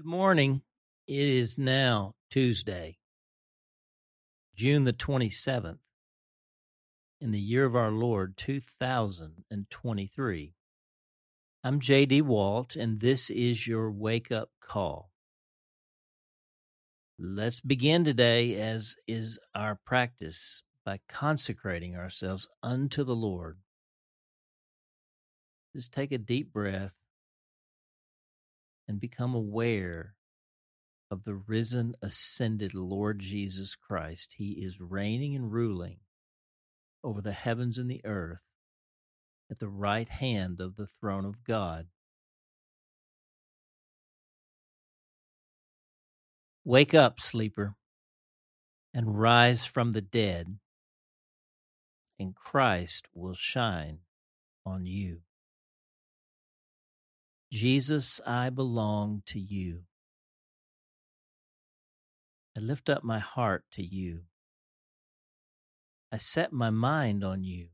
Good morning. It is now Tuesday, June the 27th, in the year of our Lord 2023. I'm JD Walt, and this is your wake up call. Let's begin today, as is our practice, by consecrating ourselves unto the Lord. Just take a deep breath and become aware of the risen, ascended Lord Jesus Christ. He is reigning and ruling over the heavens and the earth at the right hand of the throne of God. Wake up, sleeper, and rise from the dead, and Christ will shine on you. Jesus, I belong to you. I lift up my heart to you. I set my mind on you.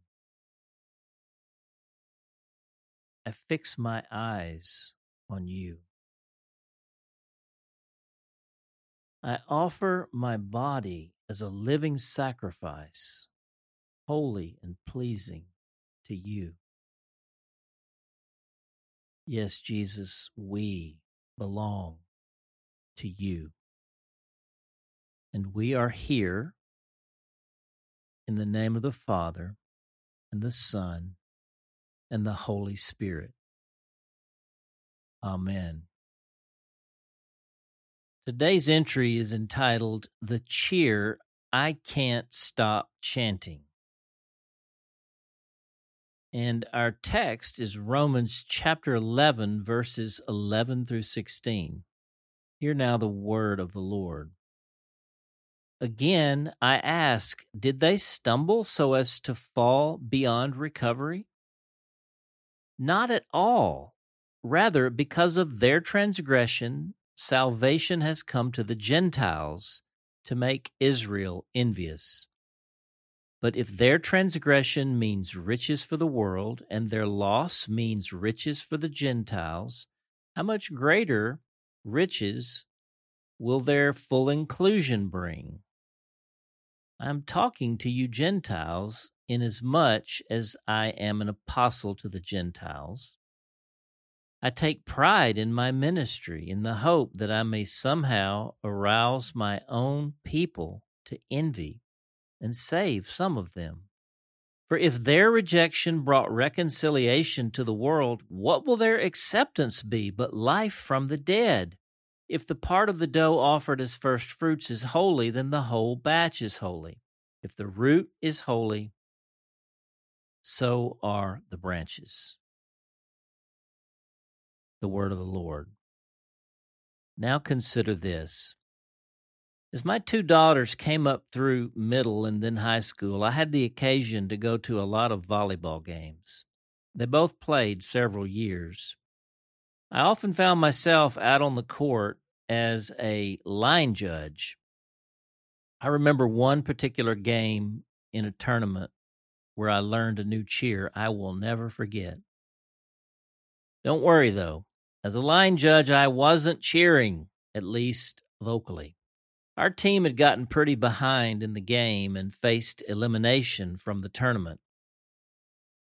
I fix my eyes on you. I offer my body as a living sacrifice, holy and pleasing to you. Yes, Jesus, we belong to you. And we are here in the name of the Father and the Son and the Holy Spirit. Amen. Today's entry is entitled The Cheer I Can't Stop Chanting. And our text is Romans chapter 11, verses 11 through 16. Hear now the word of the Lord. Again, I ask, did they stumble so as to fall beyond recovery? Not at all. Rather, because of their transgression, salvation has come to the Gentiles to make Israel envious. But if their transgression means riches for the world, and their loss means riches for the Gentiles, how much greater riches will their full inclusion bring? I'm talking to you Gentiles, inasmuch as I am an apostle to the Gentiles. I take pride in my ministry in the hope that I may somehow arouse my own people to envy and save some of them. For if their rejection brought reconciliation to the world, what will their acceptance be but life from the dead? If the part of the dough offered as first fruits is holy, then the whole batch is holy. If the root is holy, so are the branches. The word of the Lord. Now consider this as my two daughters came up through middle and then high school, I had the occasion to go to a lot of volleyball games. They both played several years. I often found myself out on the court as a line judge. I remember one particular game in a tournament where I learned a new cheer I will never forget. Don't worry though, as a line judge, I wasn't cheering, at least vocally. Our team had gotten pretty behind in the game and faced elimination from the tournament.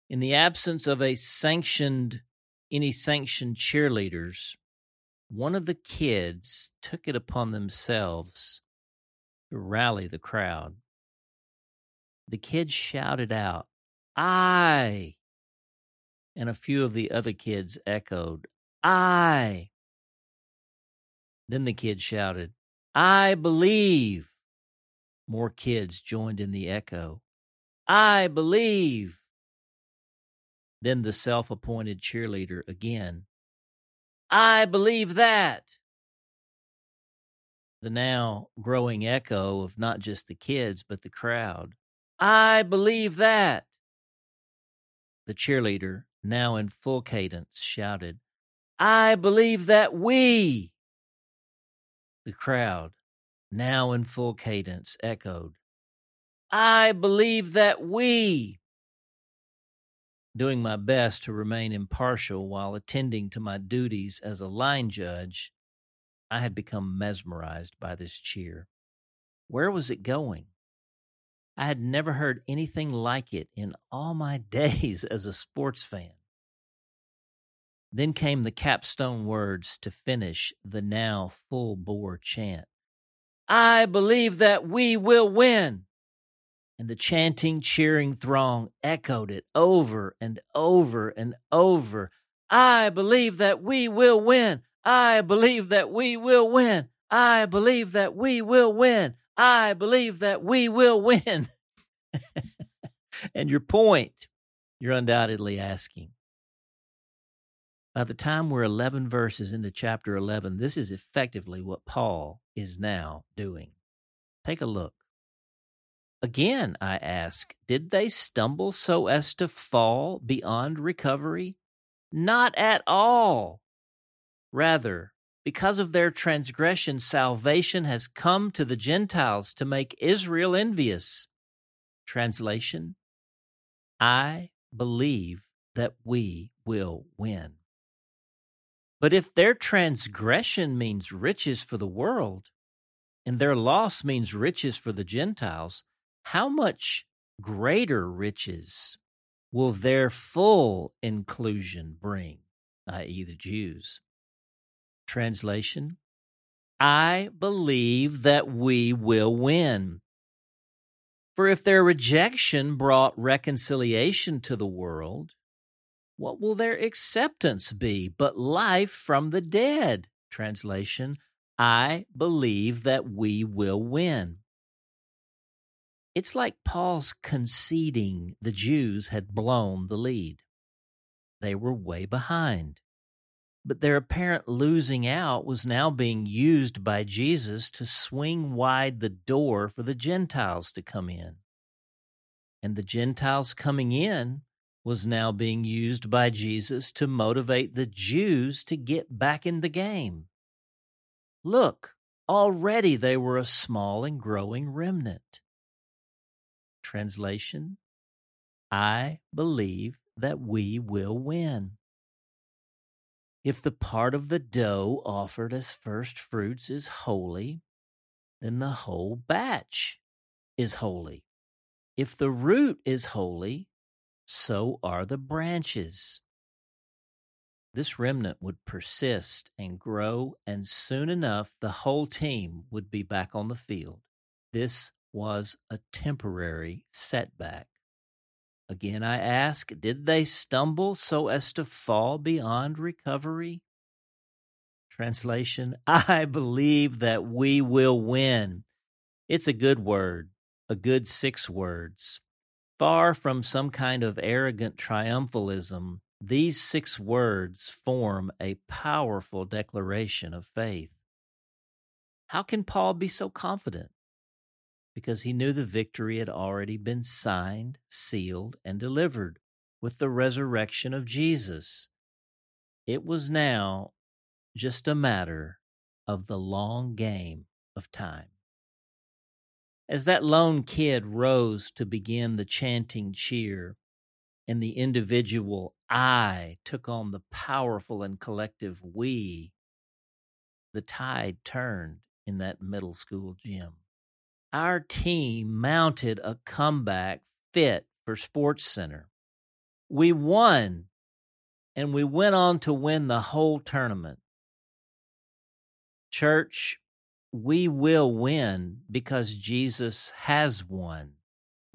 In the absence of a sanctioned, any sanctioned cheerleaders, one of the kids took it upon themselves to rally the crowd. The kids shouted out, I! And a few of the other kids echoed, I! Then the kid shouted, I believe. More kids joined in the echo. I believe. Then the self appointed cheerleader again. I believe that. The now growing echo of not just the kids, but the crowd. I believe that. The cheerleader, now in full cadence, shouted, I believe that we. The crowd, now in full cadence, echoed, I believe that we. Doing my best to remain impartial while attending to my duties as a line judge, I had become mesmerized by this cheer. Where was it going? I had never heard anything like it in all my days as a sports fan. Then came the capstone words to finish the now full bore chant I believe that we will win. And the chanting, cheering throng echoed it over and over and over. I believe that we will win. I believe that we will win. I believe that we will win. I believe that we will win. and your point, you're undoubtedly asking. By the time we're 11 verses into chapter 11, this is effectively what Paul is now doing. Take a look. Again, I ask, did they stumble so as to fall beyond recovery? Not at all. Rather, because of their transgression, salvation has come to the Gentiles to make Israel envious. Translation I believe that we will win. But if their transgression means riches for the world, and their loss means riches for the Gentiles, how much greater riches will their full inclusion bring, i.e., the Jews? Translation I believe that we will win. For if their rejection brought reconciliation to the world, what will their acceptance be but life from the dead? Translation I believe that we will win. It's like Paul's conceding the Jews had blown the lead. They were way behind but their apparent losing out was now being used by Jesus to swing wide the door for the Gentiles to come in. And the Gentiles coming in was now being used by Jesus to motivate the Jews to get back in the game. Look, already they were a small and growing remnant. Translation I believe that we will win. If the part of the dough offered as first fruits is holy, then the whole batch is holy. If the root is holy, so are the branches. This remnant would persist and grow, and soon enough the whole team would be back on the field. This was a temporary setback. Again, I ask, did they stumble so as to fall beyond recovery? Translation I believe that we will win. It's a good word, a good six words. Far from some kind of arrogant triumphalism, these six words form a powerful declaration of faith. How can Paul be so confident? because he knew the victory had already been signed, sealed, and delivered with the resurrection of Jesus. It was now just a matter of the long game of time. As that lone kid rose to begin the chanting cheer, and the individual I took on the powerful and collective we, the tide turned in that middle school gym our team mounted a comeback fit for Sports Center. We won, and we went on to win the whole tournament. Church, we will win because Jesus has won.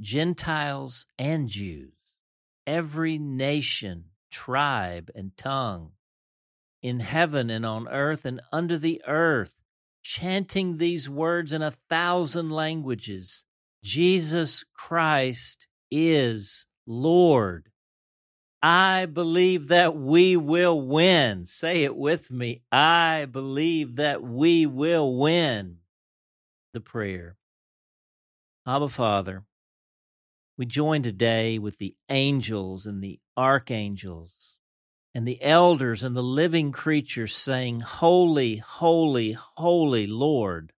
Gentiles and Jews, every nation, tribe, and tongue, in heaven and on earth and under the earth, chanting these words in a thousand languages Jesus Christ is Lord. I believe that we will win. Say it with me. I believe that we will win. The prayer. Abba Father, we join today with the angels and the archangels and the elders and the living creatures saying, Holy, holy, holy Lord,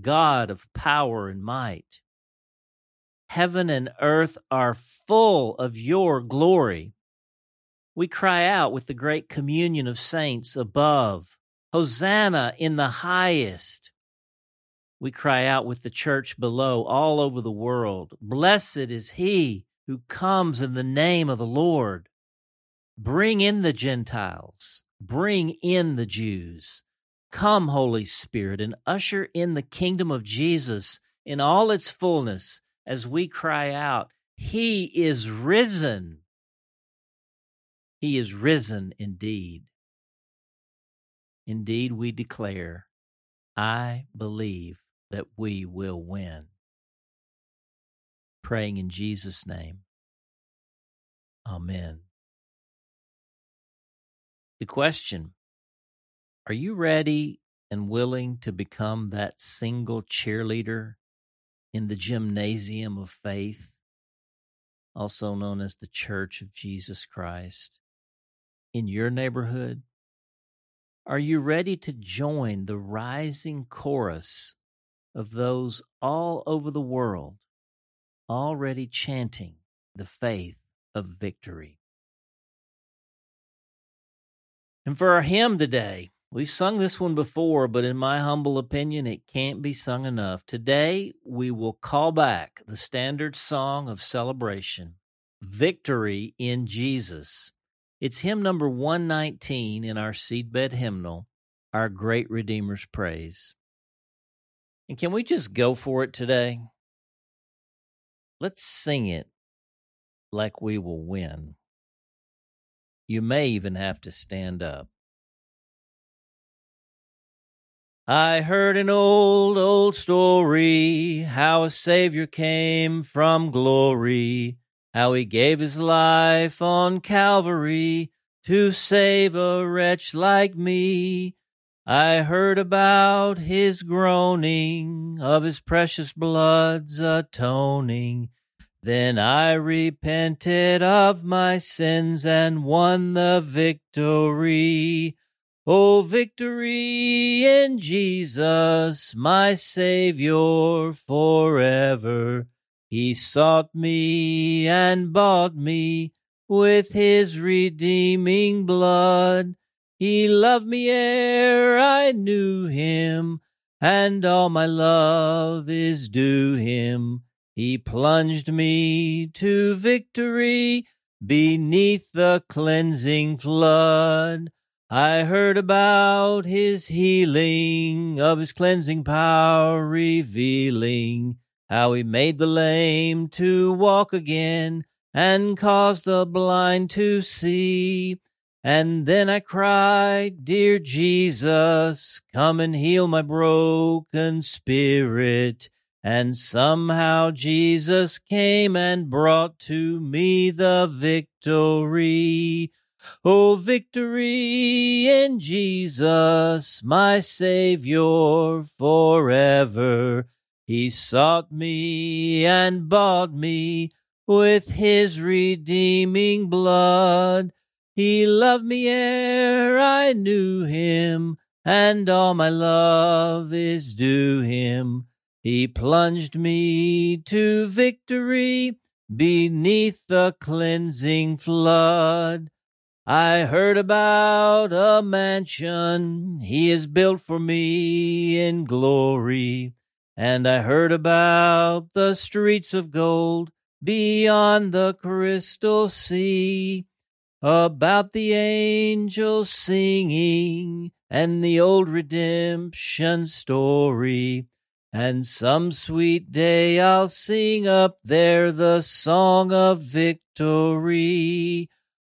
God of power and might. Heaven and earth are full of your glory. We cry out with the great communion of saints above, Hosanna in the highest. We cry out with the church below all over the world Blessed is he who comes in the name of the Lord. Bring in the Gentiles, bring in the Jews. Come, Holy Spirit, and usher in the kingdom of Jesus in all its fullness as we cry out, He is risen. He is risen indeed. Indeed, we declare, I believe that we will win. Praying in Jesus' name. Amen. The question Are you ready and willing to become that single cheerleader in the gymnasium of faith, also known as the Church of Jesus Christ, in your neighborhood? Are you ready to join the rising chorus of those all over the world already chanting the faith of victory? And for our hymn today, we've sung this one before, but in my humble opinion, it can't be sung enough. Today, we will call back the standard song of celebration, Victory in Jesus. It's hymn number 119 in our seedbed hymnal, Our Great Redeemer's Praise. And can we just go for it today? Let's sing it like we will win. You may even have to stand up. I heard an old, old story how a Savior came from glory, how he gave his life on Calvary to save a wretch like me. I heard about his groaning, of his precious blood's atoning. Then I repented of my sins and won the victory. Oh, victory in Jesus, my Savior forever. He sought me and bought me with his redeeming blood. He loved me ere I knew him, and all my love is due him. He plunged me to victory beneath the cleansing flood. I heard about his healing, of his cleansing power revealing, how he made the lame to walk again and caused the blind to see. And then I cried, Dear Jesus, come and heal my broken spirit. And somehow Jesus came and brought to me the victory. Oh, victory in Jesus, my Savior forever. He sought me and bought me with his redeeming blood. He loved me ere I knew him, and all my love is due him. He plunged me to victory beneath the cleansing flood. I heard about a mansion he has built for me in glory, and I heard about the streets of gold beyond the crystal sea, about the angels singing and the old redemption story and some sweet day I'll sing up there the song of victory.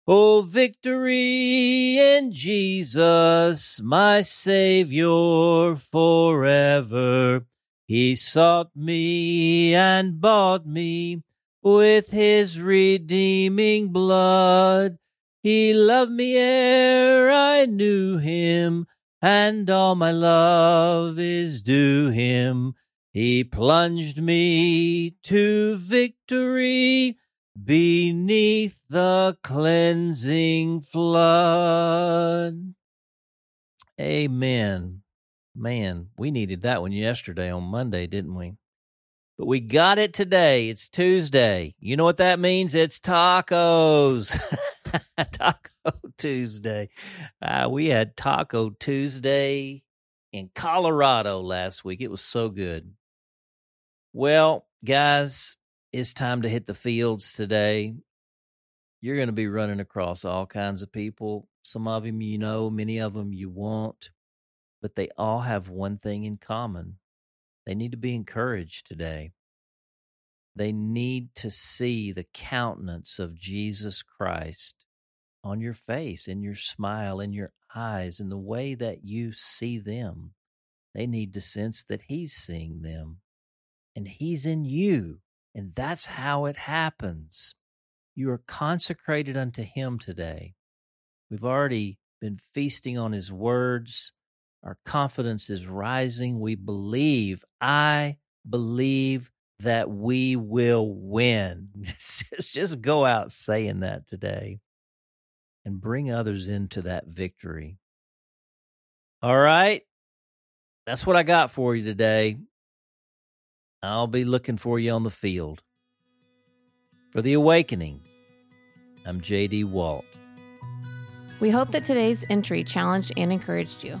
Oh, victory in Jesus, my Savior forever. He sought me and bought me with his redeeming blood. He loved me ere I knew him and all my love is due him. He plunged me to victory beneath the cleansing flood. Amen. Man, we needed that one yesterday on Monday, didn't we? But we got it today. It's Tuesday. You know what that means? It's tacos. Taco Tuesday. Uh, we had Taco Tuesday in Colorado last week. It was so good. Well, guys, it's time to hit the fields today. You're going to be running across all kinds of people. Some of them you know, many of them you won't, but they all have one thing in common they need to be encouraged today. They need to see the countenance of Jesus Christ on your face, in your smile, in your eyes, in the way that you see them. They need to sense that He's seeing them and He's in you. And that's how it happens. You are consecrated unto Him today. We've already been feasting on His words. Our confidence is rising. We believe. I believe that we will win. just, go out saying that today and bring others into that victory. All right. That's what I got for you today. I'll be looking for you on the field. For the awakening, I'm JD Walt. We hope that today's entry challenged and encouraged you.